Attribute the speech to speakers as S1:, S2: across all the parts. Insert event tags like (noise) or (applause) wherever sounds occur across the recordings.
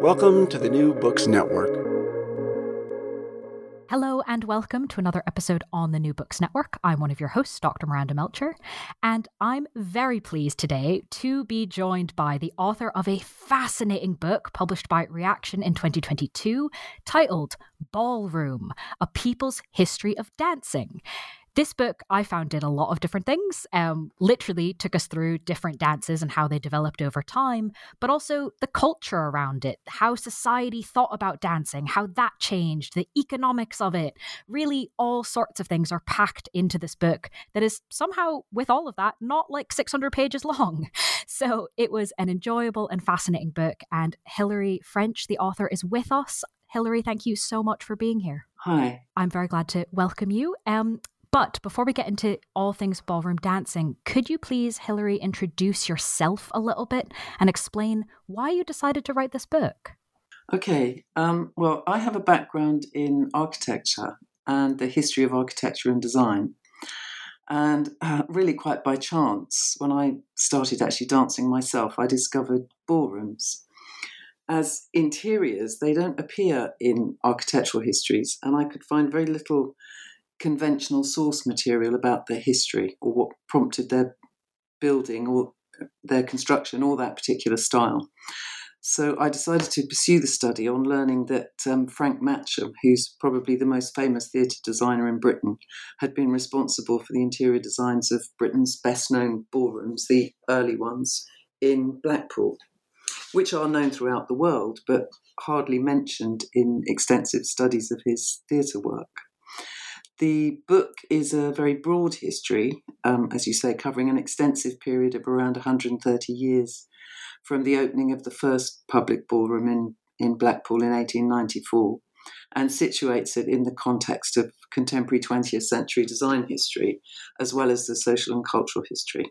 S1: Welcome to the New Books Network.
S2: Hello and welcome to another episode on the New Books Network. I'm one of your hosts, Dr. Miranda Melcher, and I'm very pleased today to be joined by the author of a fascinating book published by Reaktion in 2022 titled Ballroom A People's History of Dancing. This book, I found did a lot of different things. Um, literally took us through different dances and how they developed over time, but also the culture around it, how society thought about dancing, how that changed, the economics of it. Really, all sorts of things are packed into this book that is somehow, with all of that, not like 600 pages long. (laughs) So it was an enjoyable and fascinating book. And Hilary French, the author, is with us. Hilary, thank you so much for being here.
S3: Hi.
S2: I'm very glad to welcome you. Um, but before we get into all things ballroom dancing, could you please, Hilary, introduce yourself a little bit and explain why you decided to write this book?
S3: Okay. Um, well, I have a background in architecture and the history of architecture and design. And uh, really, quite by chance, when I started actually dancing myself, I discovered ballrooms. As interiors, they don't appear in architectural histories, and I could find very little conventional source material about their history or what prompted their building or their construction or that particular style. So I decided to pursue the study on learning that um, Frank Matcham, who's probably the most famous theatre designer in Britain, had been responsible for the interior designs of Britain's best known ballrooms, the early ones in Blackpool, which are known throughout the world but hardly mentioned in extensive studies of his theatre work. The book is a very broad history, um, as you say, covering an extensive period of around 130 years from the opening of the first public ballroom in, in Blackpool in 1894 and situates it in the context of contemporary 20th century design history as well as the social and cultural history.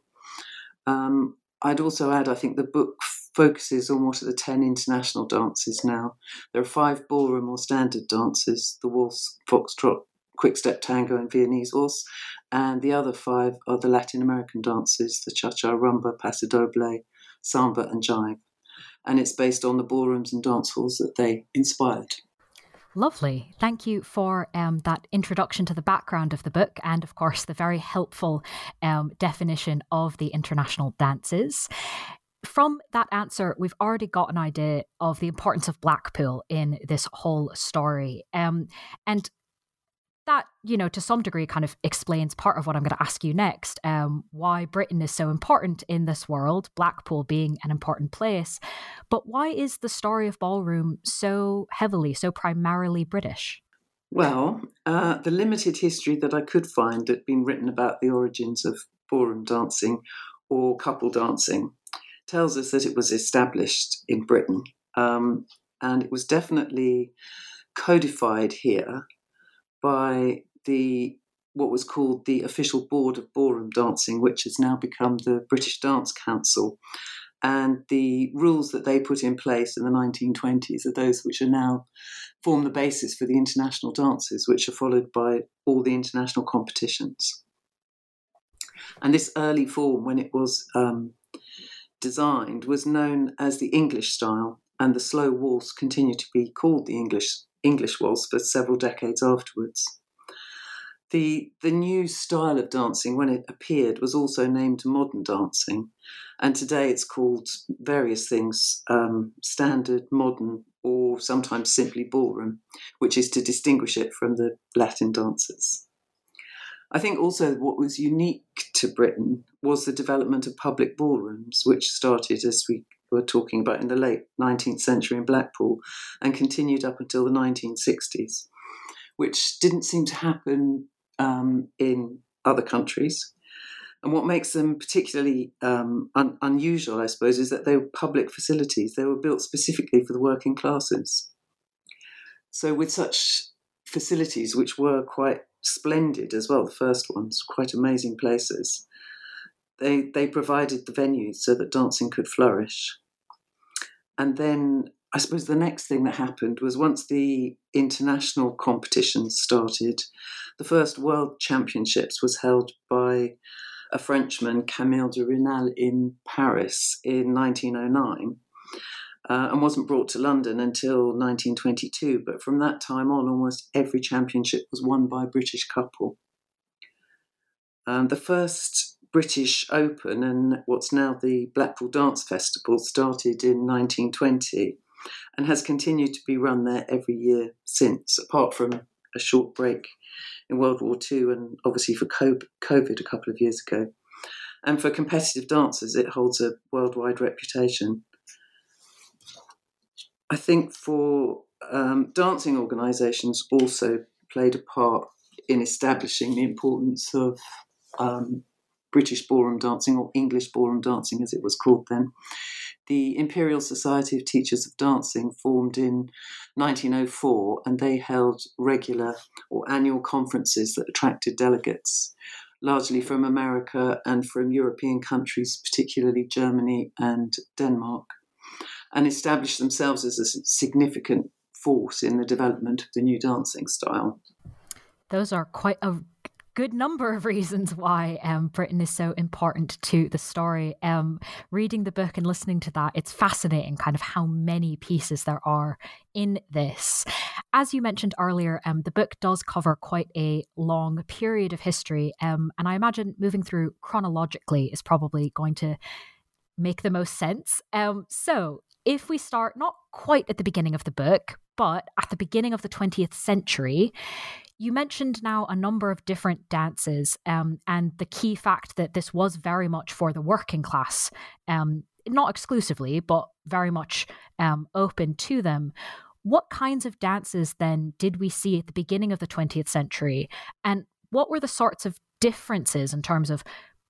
S3: Um, I'd also add, I think the book focuses on what are the 10 international dances now. There are five ballroom or standard dances the waltz, foxtrot, quick step tango and Viennese waltz, and the other five are the Latin American dances, the cha-cha, rumba, paso doble, samba, and jive. And it's based on the ballrooms and dance halls that they inspired.
S2: Lovely. Thank you for um, that introduction to the background of the book and, of course, the very helpful um, definition of the international dances from that answer, we've already got an idea of the importance of Blackpool in this whole story. Um, and that you know to some degree kind of explains part of what i'm going to ask you next. Um, why britain is so important in this world blackpool being an important place. But why is the story of ballroom so heavily so primarily british?
S3: Well uh, the limited history that i could find had been written about the origins of ballroom dancing or couple dancing tells us that it was established in britain. Um, and it was definitely codified here by the what was called the official board of ballroom dancing, which has now become the British Dance Council. and the rules that they put in place in the 1920s are those which are now form the basis for the international dances, which are followed by all the international competitions. And this early form, when it was um, designed, was known as the English style, and the slow waltz continued to be called the English English waltz for several decades afterwards. The, the new style of dancing, when it appeared, was also named modern dancing, and today it's called various things um, standard, modern, or sometimes simply ballroom, which is to distinguish it from the Latin dances. I think also what was unique to Britain was the development of public ballrooms, which started, as we were talking about, in the late 19th century in Blackpool and continued up until the 1960s, which didn't seem to happen um, in other countries. And what makes them particularly um, un- unusual, I suppose, is that they were public facilities. They were built specifically for the working classes. So, with such facilities, which were quite splendid as well, the first ones, quite amazing places, they, they provided the venues so that dancing could flourish. And then I suppose the next thing that happened was once the international competitions started, the first World Championships was held by a Frenchman, Camille de Rhynal, in Paris in 1909. Uh, and wasn't brought to London until 1922. But from that time on, almost every championship was won by a British couple. Um, the first British Open and what's now the Blackpool Dance Festival started in 1920 and has continued to be run there every year since, apart from a short break in World War II and obviously for COVID a couple of years ago. And for competitive dancers, it holds a worldwide reputation. I think for um, dancing organisations also played a part in establishing the importance of um, British ballroom dancing or English ballroom dancing, as it was called then, the Imperial Society of Teachers of Dancing formed in 1904 and they held regular or annual conferences that attracted delegates, largely from America and from European countries, particularly Germany and Denmark, and established themselves as a significant force in the development of the new dancing style.
S2: Those are quite a good number of (laughs) reasons why um, Britain is so important to the story. Um, reading the book and listening to that, it's fascinating kind of how many pieces there are in this. As you mentioned earlier, um, the book does cover quite a long period of history. Um, and I imagine moving through chronologically is probably going to make the most sense. Um, so if we start not quite at the beginning of the book, but at the beginning of the 20th century, you mentioned now a number of different dances, um, and the key fact that this was very much for the working class, um, not exclusively, but very much um, open to them. What kinds of dances then did we see at the beginning of the 20th century? And what were the sorts of differences in terms of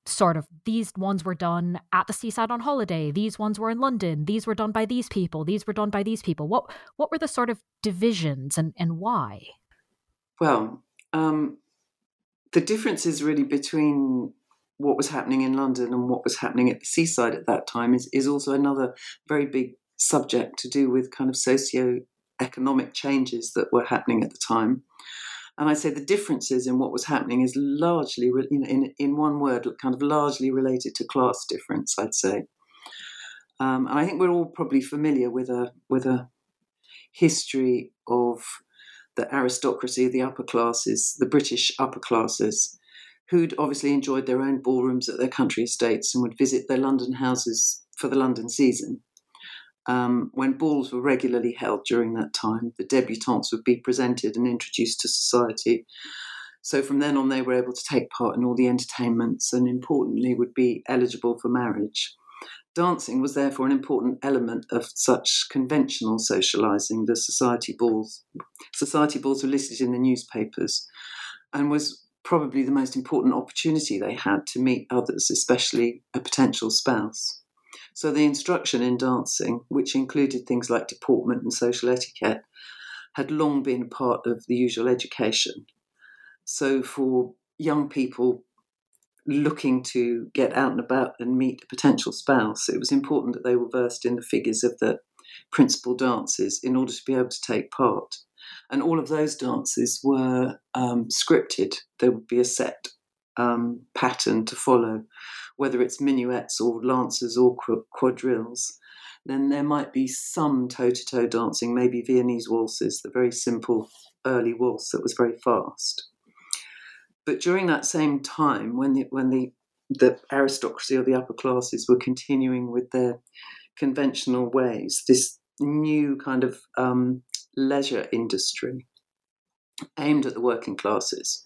S2: sort of these ones were done at the seaside on holiday these ones were in london these were done by these people these were done by these people what what were the sort of divisions and and why
S3: well, um, the difference is really between what was happening in London and what was happening at the seaside at that time is, is also another very big subject to do with kind of socio-economic changes that were happening at the time. And I say the differences in what was happening is largely, you know, in, in one word, kind of largely related to class difference, I'd say. Um, and I think we're all probably familiar with a with a history of the aristocracy, the upper classes, the British upper classes, who'd obviously enjoyed their own ballrooms at their country estates and would visit their London houses for the London season. Um, when balls were regularly held during that time, the debutantes would be presented and introduced to society. So from then on, they were able to take part in all the entertainments and, importantly, would be eligible for marriage. Dancing was therefore an important element of such conventional socializing. The society balls, society balls were listed in the newspapers, and was probably the most important opportunity they had to meet others, especially a potential spouse. So the instruction in dancing, which included things like deportment and social etiquette, had long been a part of the usual education. So for young people looking to get out and about and meet a potential spouse, it was important that they were versed in the figures of the principal dances in order to be able to take part. And all of those dances were um, scripted. There would be a set um, pattern to follow, whether it's minuets or lancers or quadrilles. Then there might be some toe to toe dancing, maybe Viennese waltzes, the very simple early waltz that was very fast. But during that same time, when the, when the, the aristocracy or the upper classes were continuing with their conventional ways, this new kind of um, leisure industry aimed at the working classes,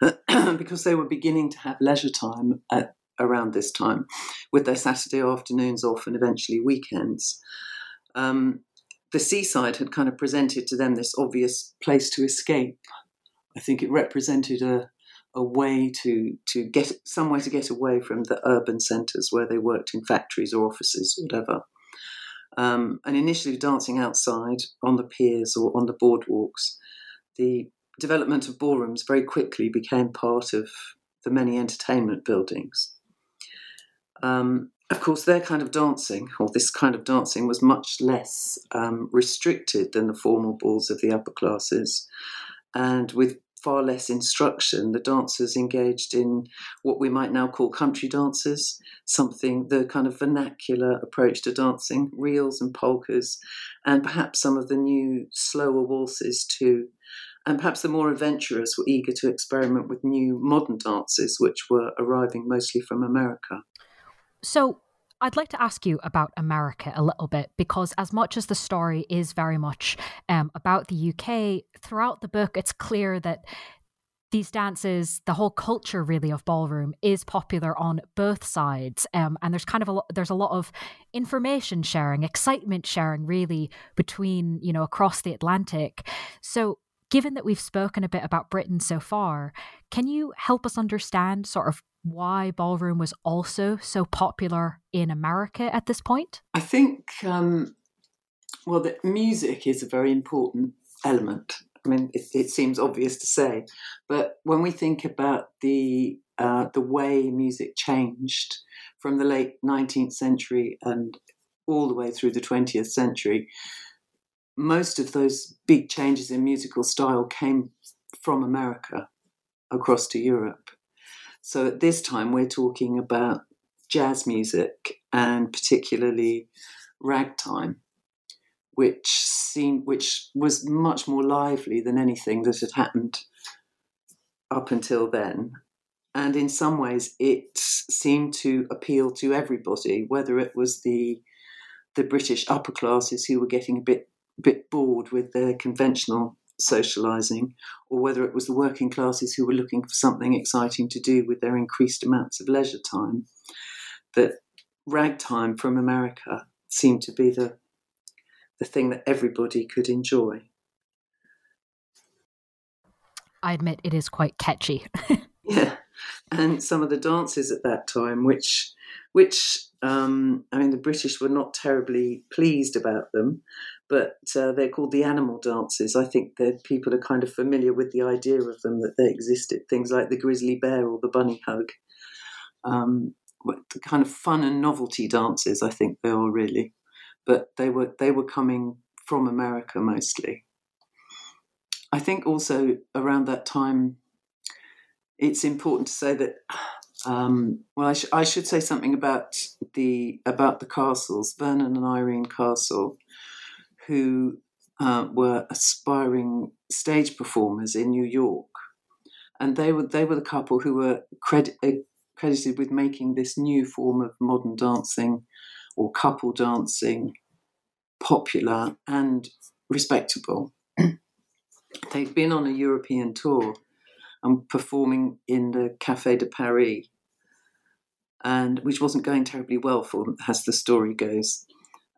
S3: (clears throat) because they were beginning to have leisure time at around this time, with their Saturday afternoons off and eventually weekends. Um, the seaside had kind of presented to them this obvious place to escape. I think it represented a a way to to get somewhere to get away from the urban centres where they worked in factories or offices, or whatever. Um, and initially dancing outside on the piers or on the boardwalks, the development of ballrooms very quickly became part of the many entertainment buildings. Um, of course, their kind of dancing, or this kind of dancing, was much less um, restricted than the formal balls of the upper classes, and with far less instruction, the dancers engaged in what we might now call country dances, something, the kind of vernacular approach to dancing, reels and polkas, and perhaps some of the new slower waltzes too. And perhaps the more adventurous were eager to experiment with new modern dances, which were arriving mostly from America.
S2: So, I'd like to ask you about America a little bit because, as much as the story is very much um, about the UK, throughout the book, it's clear that these dances, the whole culture really of ballroom is popular on both sides, um, and there's kind of a lot, there's a lot of information sharing, excitement sharing, really between you know across the Atlantic. So, given that we've spoken a bit about Britain so far, can you help us understand sort of why ballroom was also so popular in America at this point?
S3: I think, um, well, the music is a very important element. I mean, it, it, seems obvious to say, but when we think about the uh, the way music changed from the late 19th century and all the way through the 20th century, most of those big changes in musical style came from America across to Europe. So at this time, we're talking about jazz music and particularly ragtime, which seemed which was much more lively than anything that had happened up until then. And in some ways, it seemed to appeal to everybody, whether it was the the British upper classes who were getting a bit bit bored with their conventional socializing, or whether it was the working classes who were looking for something exciting to do with their increased amounts of leisure time, that ragtime from America seemed to be the the thing that everybody could enjoy.
S2: I admit it is quite catchy. (laughs)
S3: yeah, and some of the dances at that time, which which um, I mean, the British were not terribly pleased about them, but uh, they're called the animal dances. I think that people are kind of familiar with the idea of them that they existed. Things like the grizzly bear or the bunny hug, um, the kind of fun and novelty dances. I think they are really, but they were they were coming from America mostly. I think also around that time, it's important to say that. Um, well, I, sh- I, should say something about the about the castles, Vernon and Irene Castle who uh, were aspiring stage performers in New York, and they were they were the couple who were uh, credited with making this new form of modern dancing or couple dancing popular and respectable. (clears throat) They'd been on a European tour and performing in the Café de Paris, and which wasn't going terribly well for them, as the story goes.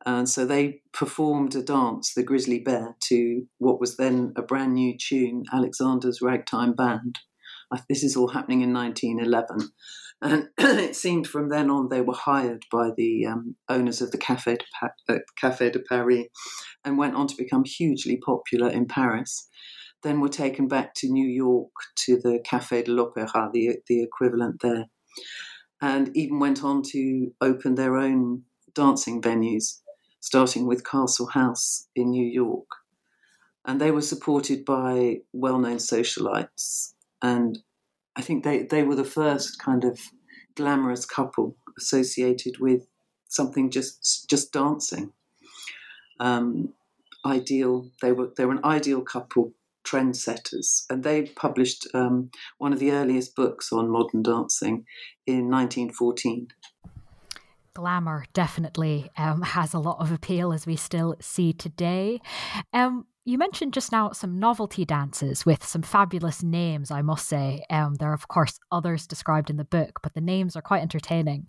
S3: And so they performed a dance, the Grizzly Bear, to what was then a brand new tune, Alexander's Ragtime Band. This is all happening in 1911. And (clears throat) it seemed from then on they were hired by the um, owners of the Café de, pa- uh, Café de Paris and went on to become hugely popular in Paris. Then were taken back to New York to the Café de l'Opéra, the, the equivalent there, and even went on to open their own dancing venues, starting with Castle House in New York. And they were supported by well known socialites. And I think they, they were the first kind of glamorous couple associated with something just just dancing. Um, ideal. They were they were an ideal couple, trendsetters, and they published um, one of the earliest books on modern dancing in 1914.
S2: Glamour definitely um, (laughs) has a lot of appeal as we still see today. Um, you mentioned just now some novelty dances with some fabulous names, I must say. Um, there are, of course, others described in the book, but the names are quite entertaining.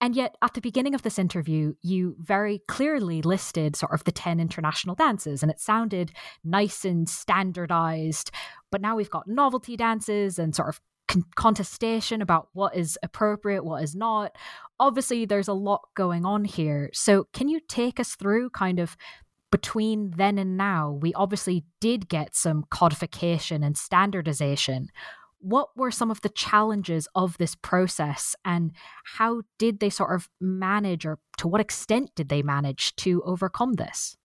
S2: And yet, at the beginning of this interview, you very clearly listed sort of the 10 international dances, and it sounded nice and standardized. But now we've got novelty dances and sort of con- contestation about what is appropriate, what is not. Obviously, there's a lot going on here. So, can you take us through kind of between then and now? We obviously did get some codification and standardization what were some of the challenges of this process and how did they sort of manage or to what extent did they manage to overcome this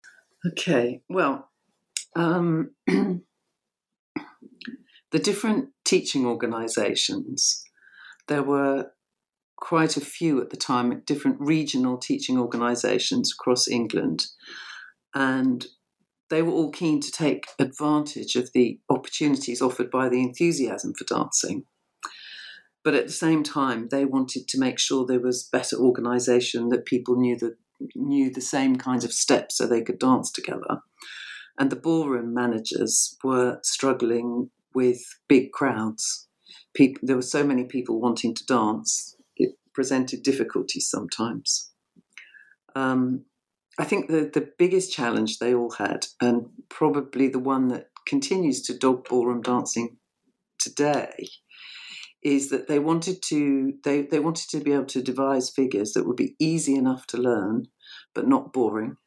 S3: okay well um, (clears throat) the different teaching organizations there were quite a few at the time different regional teaching organizations across england and they were all keen to take advantage of the opportunities offered by the enthusiasm for dancing. But at the same time, they wanted to make sure there was better organisation, that people knew the knew the same kinds of steps so they could dance together. And the ballroom managers were struggling with big crowds. People, there were so many people wanting to dance, it presented difficulties sometimes. Um, I think the, the biggest challenge they all had, and probably the one that continues to dog ballroom dancing today, is that they wanted to they, they wanted to be able to devise figures that would be easy enough to learn, but not boring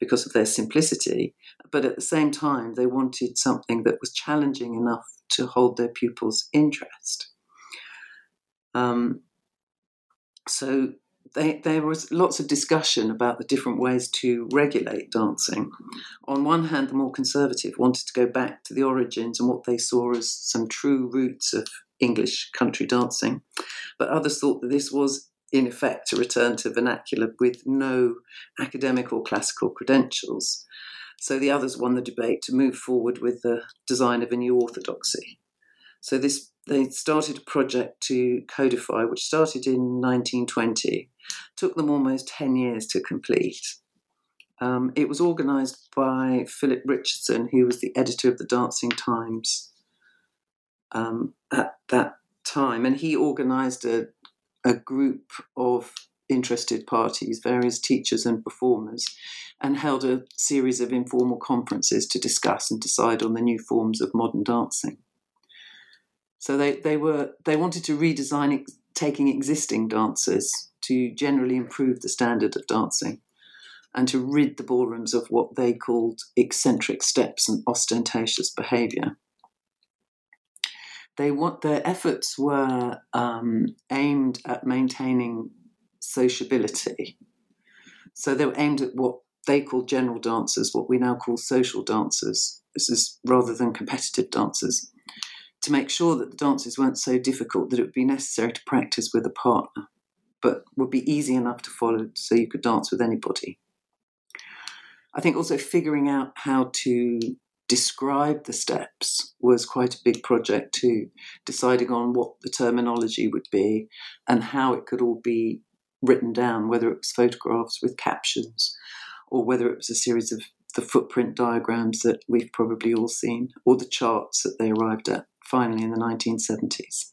S3: because of their simplicity. But at the same time, they wanted something that was challenging enough to hold their pupils' interest. Um, so they, there was lots of discussion about the different ways to regulate dancing. On one hand, the more conservative wanted to go back to the origins and what they saw as some true roots of English country dancing, but others thought that this was, in effect, a return to vernacular with no academic or classical credentials. So the others won the debate to move forward with the design of a new orthodoxy. So this they started a project to codify, which started in 1920, took them almost 10 years to complete. Um, it was organised by Philip Richardson, who was the editor of the Dancing Times um, at that time, and he organised a, a group of interested parties, various teachers and performers, and held a series of informal conferences to discuss and decide on the new forms of modern dancing. So they, they were they wanted to redesign ex- taking existing dances to generally improve the standard of dancing and to rid the ballrooms of what they called eccentric steps and ostentatious behaviour. They want their efforts were um, aimed at maintaining sociability. So they were aimed at what they called general dancers, what we now call social dancers. This is rather than competitive dancers to make sure that the dances weren't so difficult that it would be necessary to practice with a partner, but would be easy enough to follow so you could dance with anybody. I think also figuring out how to describe the steps was quite a big project too, deciding on what the terminology would be and how it could all be written down, whether it was photographs with captions or whether it was a series of the footprint diagrams that we've probably all seen or the charts that they arrived at finally in the 1970s.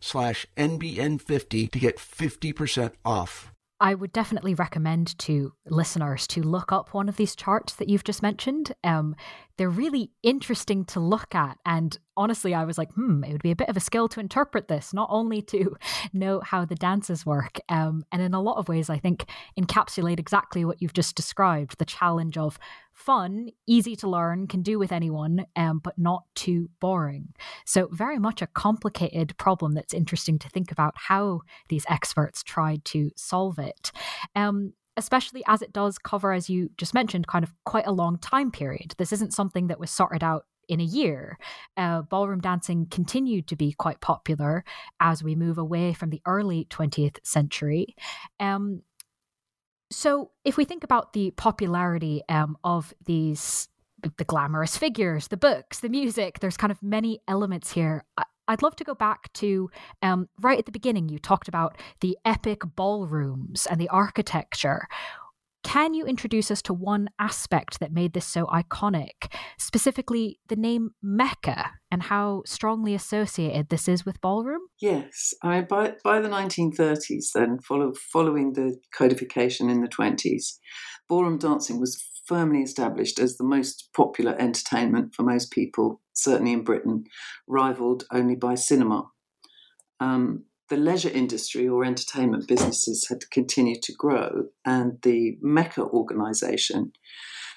S1: slash NBN50 to get 50% off.
S2: I would definitely recommend to listeners to look up one of these charts that you've just mentioned. Um, they're really interesting to look at. And honestly, I was like, hmm, it would be a bit of a skill to interpret this, not only to (laughs) know how the dances work, um, and in a lot of ways, I think encapsulate exactly what you've just described the challenge of fun, easy to learn, can do with anyone, um, but not too boring. So, very much a complicated problem that's interesting to think about how these experts tried to solve it. Um, especially as it does cover, as you just mentioned, kind of quite a long time period. This isn't something that was sorted out in a year. Uh, ballroom dancing continued to be quite popular as we move away from the early 20th century. Um, so, if we think about the popularity um, of these the glamorous figures, the books, the music. There's kind of many elements here. I'd love to go back to um, right at the beginning. You talked about the epic ballrooms and the architecture. Can you introduce us to one aspect that made this so iconic, specifically the name Mecca and how strongly associated this is with ballroom?
S3: Yes, I by by the 1930s, then follow, following the codification in the 20s, ballroom dancing was firmly established as the most popular entertainment for most people, certainly in Britain, rivaled only by cinema. Um, the leisure industry or entertainment businesses had continued to grow, and the Mecca organization,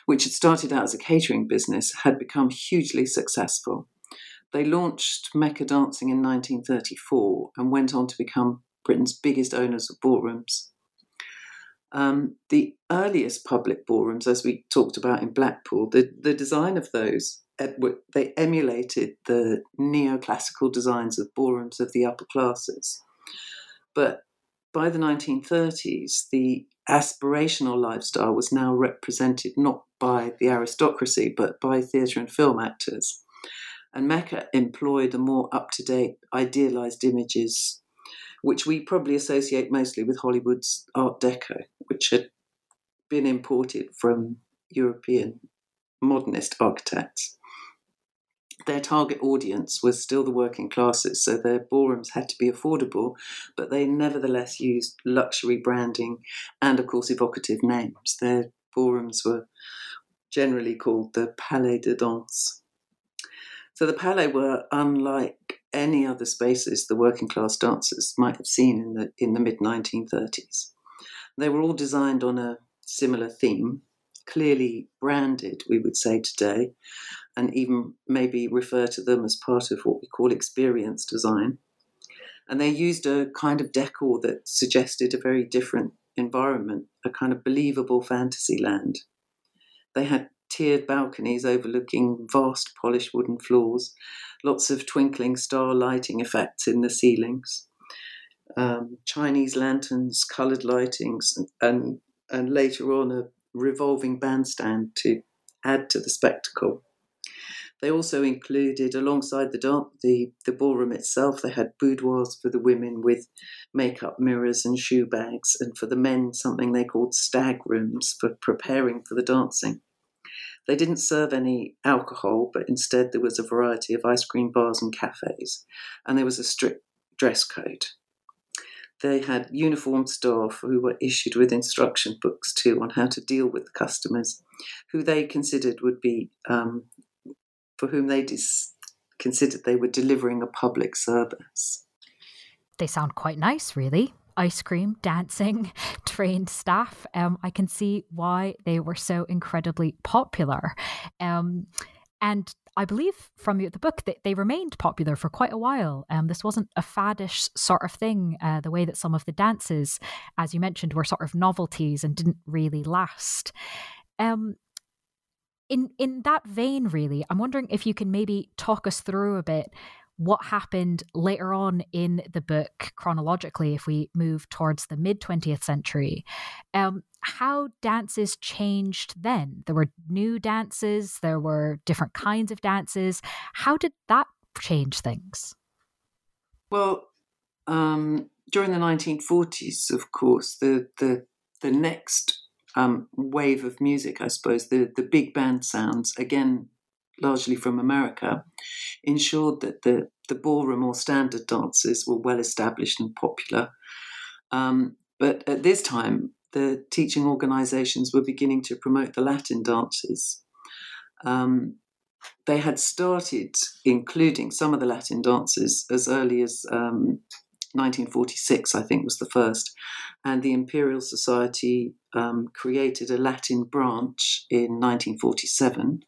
S3: which had started out as a catering business, had become hugely successful. They launched Mecca Dancing in 1934 and went on to become Britain's biggest owners of ballrooms. Um, the earliest public ballrooms, as we talked about in Blackpool, the, the design of those, they emulated the neoclassical designs of ballrooms of the upper classes. But by the 1930s, the aspirational lifestyle was now represented not by the aristocracy, but by theatre and film actors. And Mecca employed the more up to date, idealized images which we probably associate mostly with Hollywood's Art Deco, which had been imported from European modernist architects. Their target audience was still the working classes, so their ballrooms had to be affordable, but they nevertheless used luxury branding and, of course, evocative names. Their ballrooms were generally called the Palais de Danse. So the Palais were unlike any other spaces the working class dancers might have seen in the in the mid 1930s. They were all designed on a similar theme, clearly branded, we would say today, and even maybe refer to them as part of what we call experience design. And they used a kind of decor that suggested a very different environment, a kind of believable fantasy land. They had tiered balconies overlooking vast polished wooden floors, lots of twinkling star lighting effects in the ceilings, um, Chinese lanterns, coloured lightings, and, and, and later on a revolving bandstand to add to the spectacle. They also included, alongside the, dance, the, the ballroom itself, they had boudoirs for the women with makeup mirrors and shoe bags, and for the men, something they called stag rooms for preparing for the dancing. They didn't serve any alcohol, but instead there was a variety of ice cream bars and cafes, and there was a strict dress code. They had uniformed staff who were issued with instruction books too on how to deal with customers, who they considered would be, um, for whom they dis- considered they were delivering a public service.
S2: They sound quite nice, really ice cream, (laughs) dancing, trained staff. Um, I can see why they were so incredibly popular. Um, and I believe from the book that they remained popular for quite a while. Um, this wasn't a faddish sort of thing, uh, the way that some of the dances, as you mentioned, were sort of novelties and didn't really last. Um, in in that vein, really, I'm wondering if you can maybe talk us through a bit what happened later on in the book chronologically, if we move towards the mid 20th century, um, how dances changed then. There were new dances, there were different kinds of dances. How did that change things?
S3: Well, um, during the 1940s, of course, the the the next um, wave of music, I suppose, the the big band sounds, again largely from America, ensured that the the ballroom or standard dances were well established and popular. Um, but at this time, the teaching organizations were beginning to promote the Latin dances. Um, they had started including some of the Latin dances as early as um, 1946, I think, was the first. And the Imperial Society um, created a Latin branch in 1947.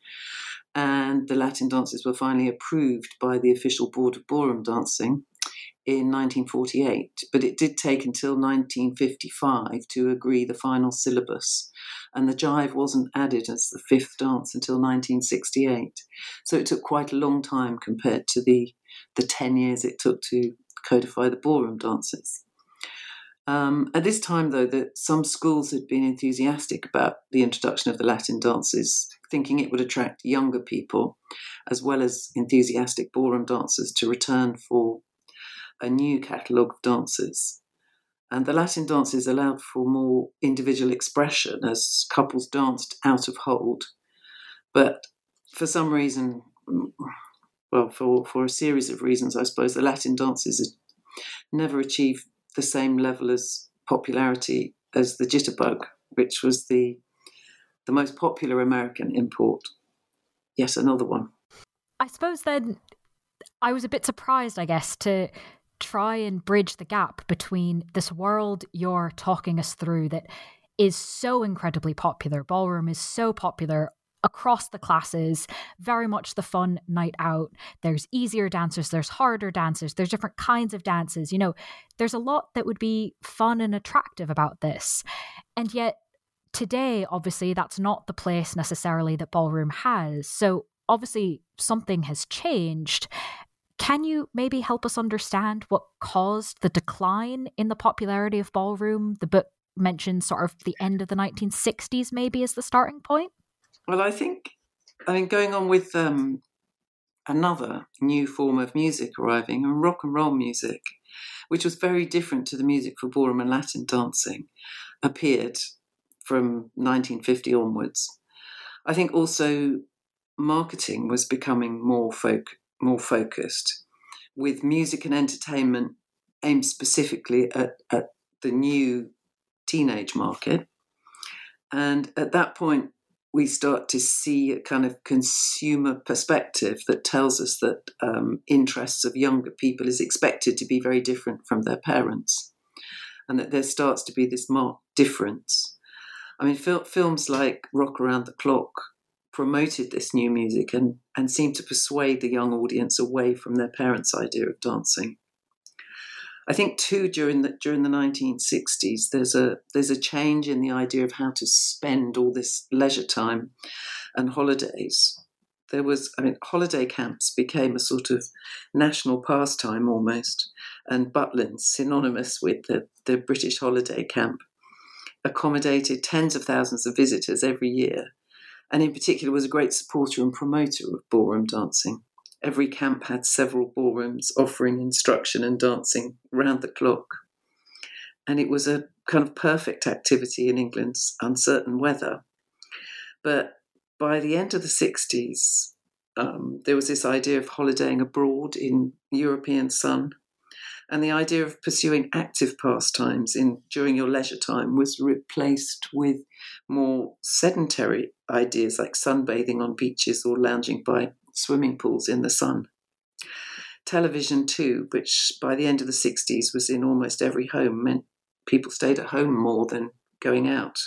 S3: And the Latin dances were finally approved by the official Board of Ballroom Dancing in 1948, but it did take until 1955 to agree the final syllabus, and the jive wasn't added as the fifth dance until 1968. So it took quite a long time compared to the the 10 years it took to codify the ballroom dances. Um, at this time, though, that some schools had been enthusiastic about the introduction of the Latin dances, thinking it would attract younger people, as well as enthusiastic ballroom dancers, to return for a new catalogue of dances. And the Latin dances allowed for more individual expression as couples danced out of hold. But for some reason, well, for, for a series of reasons, I suppose, the Latin dances never achieved the same level as popularity as the jitterbug, which was the the most popular American import. Yes, another one.
S2: I suppose then I was a bit surprised, I guess, to try and bridge the gap between this world you're talking us through that is so incredibly popular. Ballroom is so popular across the classes, very much the fun night out. There's easier dancers, there's harder dancers, there's different kinds of dances. You know, there's a lot that would be fun and attractive about this. And yet, today, obviously, that's not the place necessarily that ballroom has. So, obviously, something has changed. Can you maybe help us understand what caused the decline in the popularity of ballroom? The book mentions sort of the end of the 1960s, maybe, as the starting point.
S3: Well, I think, I mean, going on with um, another new form of music arriving, and rock and roll music, which was very different to the music for ballroom and Latin dancing, appeared from 1950 onwards. I think also marketing was becoming more folk more focused, with music and entertainment aimed specifically at, at the new teenage market. And at that point, we start to see a kind of consumer perspective that tells us that um, interests of younger people is expected to be very different from their parents, and that there starts to be this marked difference. I mean, fil- films like Rock Around the Clock promoted this new music and, and seemed to persuade the young audience away from their parents' idea of dancing. I think too during the during the 1960s there's a there's a change in the idea of how to spend all this leisure time and holidays. There was I mean holiday camps became a sort of national pastime almost, and Butlin, synonymous with the, the British holiday camp, accommodated tens of thousands of visitors every year and in particular was a great supporter and promoter of ballroom dancing. Every camp had several ballrooms offering instruction and dancing round the clock. And it was a kind of perfect activity in England's uncertain weather. But by the end of the 60s, um, there was this idea of holidaying abroad in European sun and the idea of pursuing active pastimes in during your leisure time was replaced with more sedentary ideas like sunbathing on beaches or lounging by swimming pools in the sun. Television, too, which by the end of the 60s was in almost every home, meant people stayed at home more than going out.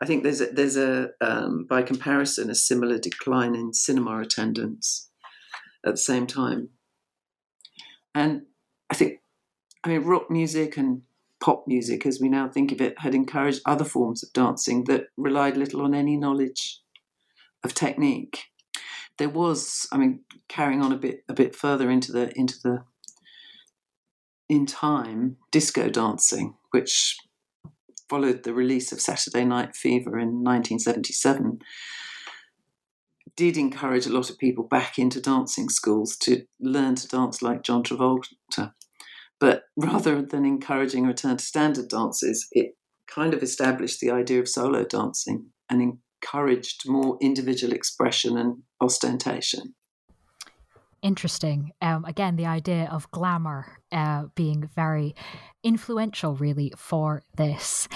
S3: I think there's a, there's a um, by comparison a similar decline in cinema attendance at the same time. And I think, I mean, rock music and pop music, as we now think of it, had encouraged other forms of dancing that relied little on any knowledge of technique. There was, I mean, carrying on a bit a bit further into the into the in time, disco dancing, which followed the release of Saturday Night Fever in 1977, did encourage a lot of people back into dancing schools to learn to dance like John Travolta. But rather than encouraging a return to standard dances, it kind of established the idea of solo dancing and encouraged more individual expression and ostentation.
S2: Interesting. Um, again, the idea of glamour uh, being very influential, really, for this.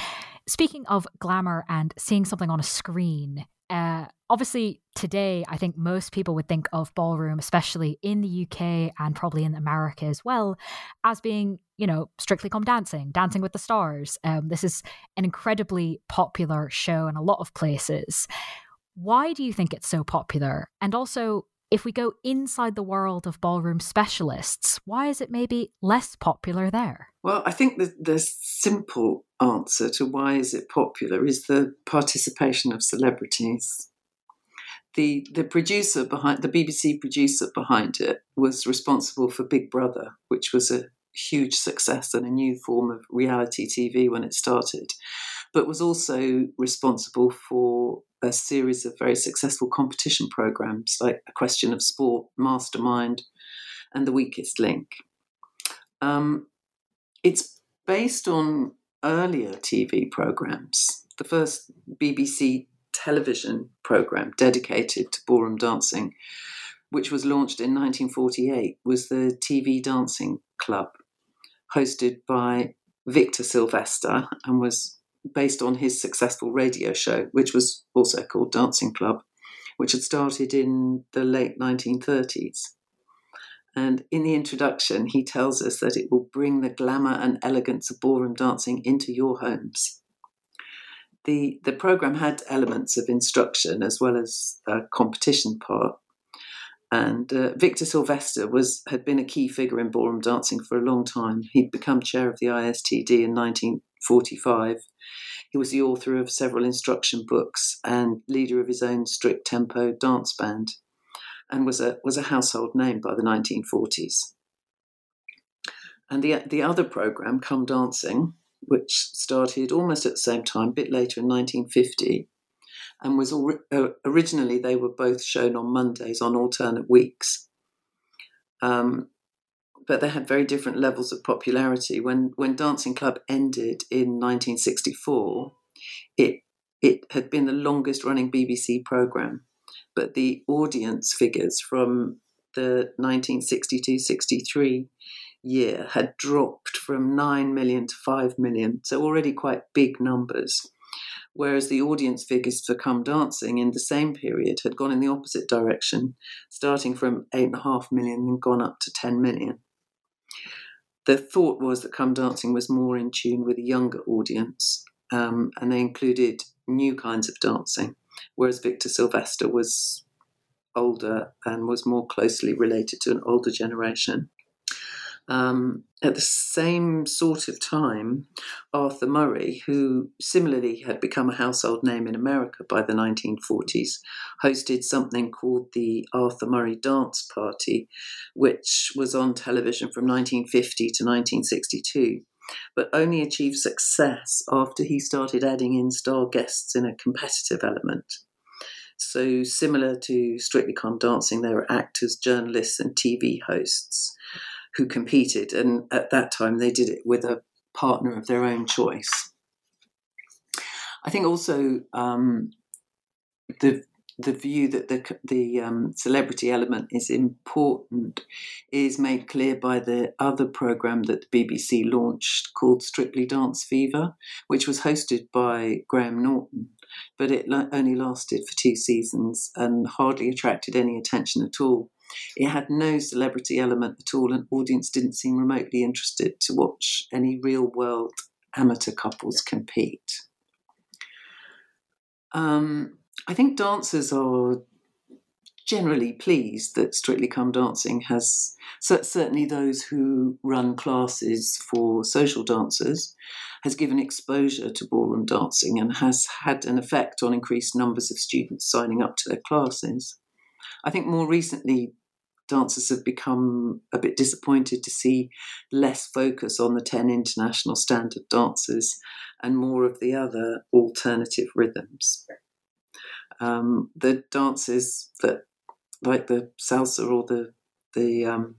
S2: Speaking of glamour and seeing something on a screen, uh, obviously, today, I think most people would think of ballroom, especially in the UK and probably in America as well, as being, you know, strictly come dancing, dancing with the stars. Um, this is an incredibly popular show in a lot of places. Why do you think it's so popular? And also, if we go inside the world of ballroom specialists, why is it maybe less popular there?
S3: Well, I think the, the simple answer to why is it popular is the participation of celebrities. The, the producer behind the BBC producer behind it was responsible for Big Brother, which was a huge success and a new form of reality TV when it started, but was also responsible for a series of very successful competition programs like A Question of Sport, Mastermind, and The Weakest Link. Um, it's based on earlier TV programs. The first BBC television program dedicated to ballroom dancing, which was launched in 1948, was the TV Dancing Club, hosted by Victor Silvester and was based on his successful radio show, which was also called Dancing Club, which had started in the late 1930s. And in the introduction, he tells us that it will bring the glamour and elegance of ballroom dancing into your homes. The, the program had elements of instruction as well as a competition part. And uh, Victor Silvester was had been a key figure in ballroom dancing for a long time. He'd become chair of the ISTD in 1945 he was the author of several instruction books and leader of his own strict tempo dance band, and was a was a household name by the 1940s. And the the other program, Come Dancing, which started almost at the same time, a bit later in 1950, and was uh, originally they were both shown on Mondays on alternate weeks. Um, but they had very different levels of popularity. When when Dancing Club ended in 1964, it it had been the longest running BBC program, but the audience figures from the 1962-63 year had dropped from 9 million to 5 million, so already quite big numbers. Whereas the audience figures for Come Dancing in the same period had gone in the opposite direction, starting from 8.5 million and gone up to 10 million the thought was that Come Dancing was more in tune with a younger audience, um, and they included new kinds of dancing, whereas Victor Silvester was older and was more closely related to an older generation. Um, at the same sort of time, Arthur Murray, who similarly had become a household name in America by the 1940s, hosted something called the Arthur Murray Dance Party, which was on television from 1950 to 1962, but only achieved success after he started adding in star guests in a competitive element. So, similar to Strictly Come Dancing, there were actors, journalists, and TV hosts who competed. And at that time, they did it with a partner of their own choice. I think also um, the the view that the the um, celebrity element is important is made clear by the other program that the BBC launched called Strictly Dance Fever, which was hosted by Graham Norton, but it only lasted for two seasons and hardly attracted any attention at all. It had no celebrity element at all, and audience didn't seem remotely interested to watch any real world amateur couples compete. Um, I think dancers are generally pleased that Strictly Come Dancing has certainly those who run classes for social dancers has given exposure to ballroom dancing and has had an effect on increased numbers of students signing up to their classes. I think more recently, dancers have become a bit disappointed to see less focus on the 10 international standard dances and more of the other alternative rhythms. Um, the dances that, like the salsa or the the um,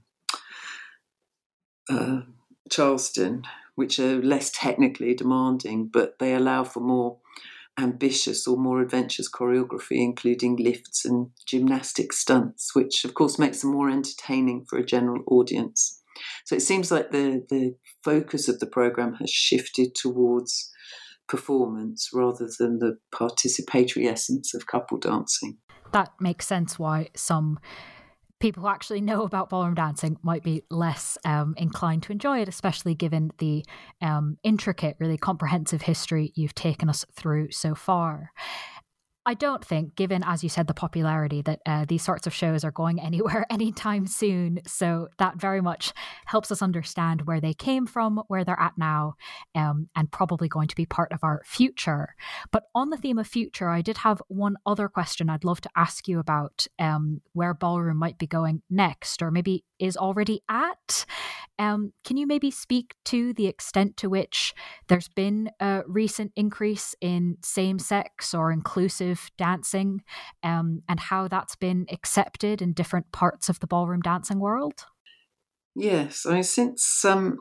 S3: uh, Charleston, which are less technically demanding, but they allow for more ambitious or more adventurous choreography, including lifts and gymnastic stunts, which of course makes them more entertaining for a general audience. So it seems like the, the focus of the program has shifted towards performance rather than the participatory essence of couple dancing.
S2: That makes sense why some people who actually know about ballroom dancing might be less um, inclined to enjoy it, especially given the um, intricate, really comprehensive history you've taken us through so far. I don't think, given, as you said, the popularity, that uh, these sorts of shows are going (laughs) anywhere anytime soon. So that very much helps us understand where they came from, where they're at now, um, and probably going to be part of our future. But on the theme of future, I did have one other question I'd love to ask you about um, where ballroom might be going next, or maybe is already at. Um, can you maybe speak to the extent to which there's been a recent increase in same sex or inclusive dancing um, and how that's been accepted in different parts of the ballroom dancing world?
S3: Yes, I mean, since um,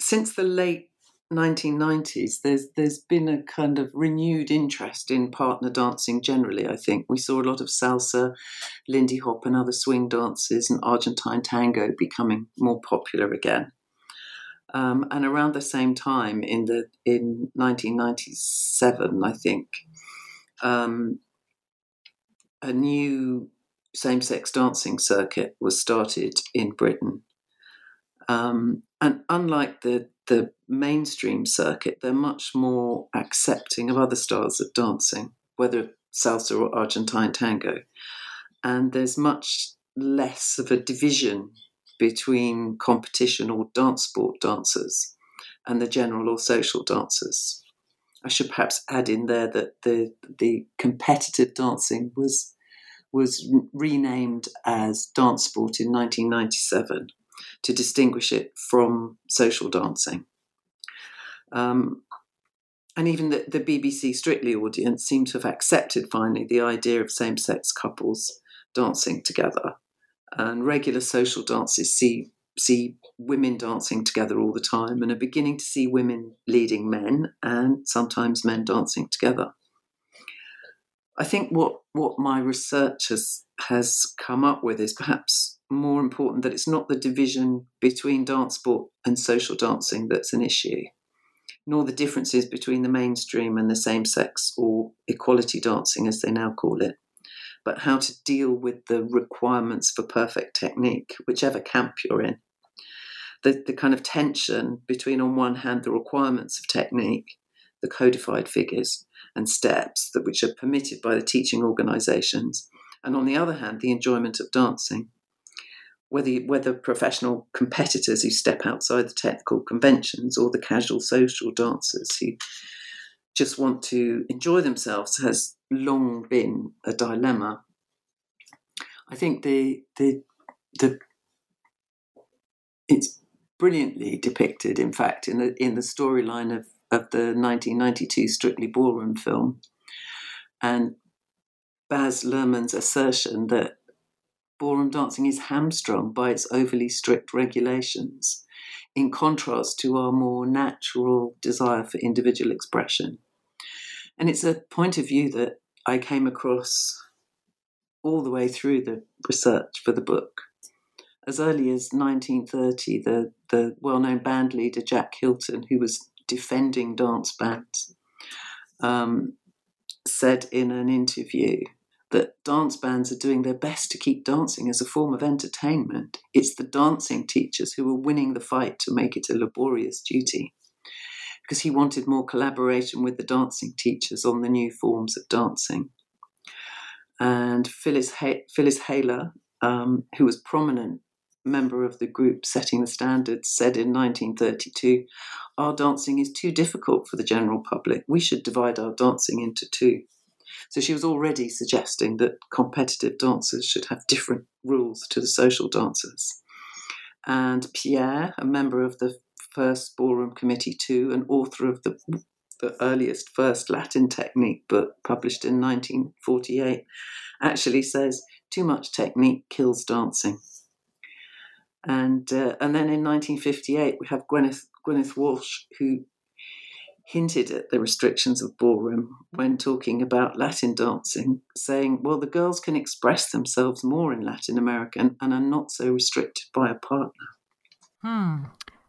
S3: since the late 1990s, there's there's been a kind of renewed interest in partner dancing generally. I think we saw a lot of salsa, Lindy Hop, and other swing dances, and Argentine tango becoming more popular again. Um, and around the same time, in the in 1997, I think, um, a new same-sex dancing circuit was started in Britain. Um, and unlike the the mainstream circuit, they're much more accepting of other styles of dancing, whether salsa or Argentine tango. And there's much less of a division between competition or dance sport dancers and the general or social dancers. I should perhaps add in there that the the competitive dancing was was renamed as dance sport in 1997 to distinguish it from social dancing. Um, and even the, the BBC Strictly audience seemed to have accepted finally the idea of same sex couples dancing together. And regular social dances see, see women dancing together all the time and are beginning to see women leading men and sometimes men dancing together. I think what, what my research has, has come up with is perhaps more important that it's not the division between dance sport and social dancing that's an issue, nor the differences between the mainstream and the same sex or equality dancing, as they now call it, but how to deal with the requirements for perfect technique, whichever camp you're in. The, the kind of tension between, on one hand, the requirements of technique, the codified figures and steps that which are permitted by the teaching organisations, and on the other hand, the enjoyment of dancing whether whether professional competitors who step outside the technical conventions or the casual social dancers who just want to enjoy themselves has long been a dilemma. I think the the the it's brilliantly depicted, in fact, in the in the storyline of, of the 1992 Strictly Ballroom film, and Baz Luhrmann's assertion that ballroom dancing is hamstrung by its overly strict regulations, in contrast to our more natural desire for individual expression. And it's a point of view that I came across all the way through the research for the book. As early as 1930, the, the well known band leader Jack Hylton, who was defending dance bands, um, said in an interview that dance bands are doing their best to keep dancing as a form of entertainment. It's the dancing teachers who are winning the fight to make it a laborious duty. Because he wanted more collaboration with the dancing teachers on the new forms of dancing. And Phyllis, Hay- Phyllis Haylor, um, who was prominent member of the group setting the standards, said in 1932, Our dancing is too difficult for the general public. We should divide our dancing into two. So she was already suggesting that competitive dancers should have different rules to the social dancers. And Pierre, a member of the first ballroom committee too, and author of the the earliest first Latin technique book published in 1948, actually says too much technique kills dancing. And uh, and then in 1958 we have Gwyneth Gwyneth Walsh who hinted at the restrictions of ballroom when talking about Latin dancing, saying, well, the girls can express themselves more in Latin American and are not so restricted by a partner.
S2: Hmm.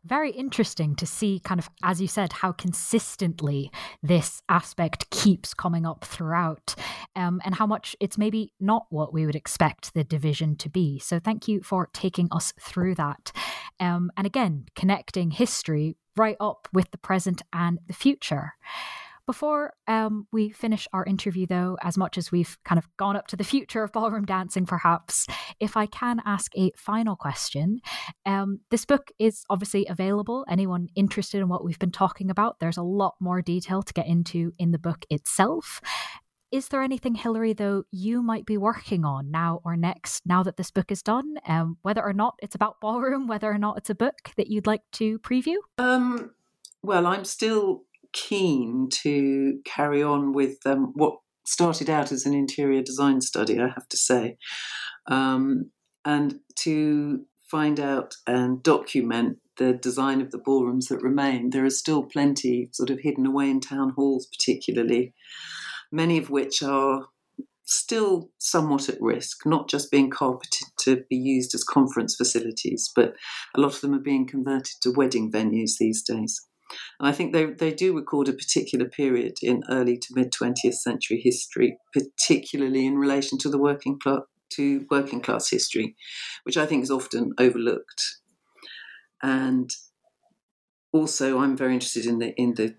S2: Very interesting to see, kind of, as you said, how consistently this aspect keeps coming up throughout, um, and how much it's maybe not what we would expect the division to be. So, thank you for taking us through that. Um, and again, connecting history right up with the present and the future. Before um, we finish our interview, though, as much as we've kind of gone up to the future of ballroom dancing, perhaps, if I can ask a final question. Um, this book is obviously available. Anyone interested in what we've been talking about, there's a lot more detail to get into in the book itself. Is there anything, Hilary, though, you might be working on now or next, now that this book is done? Um, whether or not it's about ballroom, whether or not it's a book that you'd like to preview?
S3: Um, well, I'm still keen to carry on with um, what started out as an interior design study, I have to say, um, and to find out and document the design of the ballrooms that remain. There are still plenty sort of hidden away in town halls, particularly many of which are still somewhat at risk, not just being carpeted to be used as conference facilities, but a lot of them are being converted to wedding venues these days. And I think they, they do record a particular period in early to mid 20th century history, particularly in relation to the working class, to working class history, which I think is often overlooked. And also, I'm very interested in the in the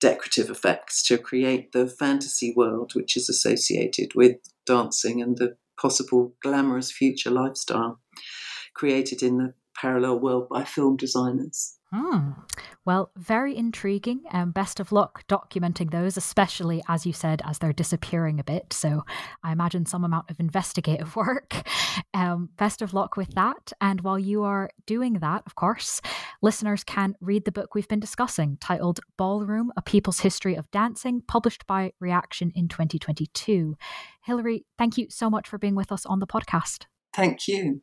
S3: decorative effects to create the fantasy world which is associated with dancing and the possible glamorous future lifestyle created in the parallel world by film designers.
S2: Hmm. Well, very intriguing. And best of luck documenting those, especially as you said, as they're disappearing a bit. So I imagine some amount of investigative (laughs) work. Um, best of luck with that. And while you are doing that, of course, listeners can read the book we've been discussing titled Ballroom A People's History of Dancing, published by Reaktion in 2022. Hilary, thank you so much for being with us on the podcast.
S3: Thank you.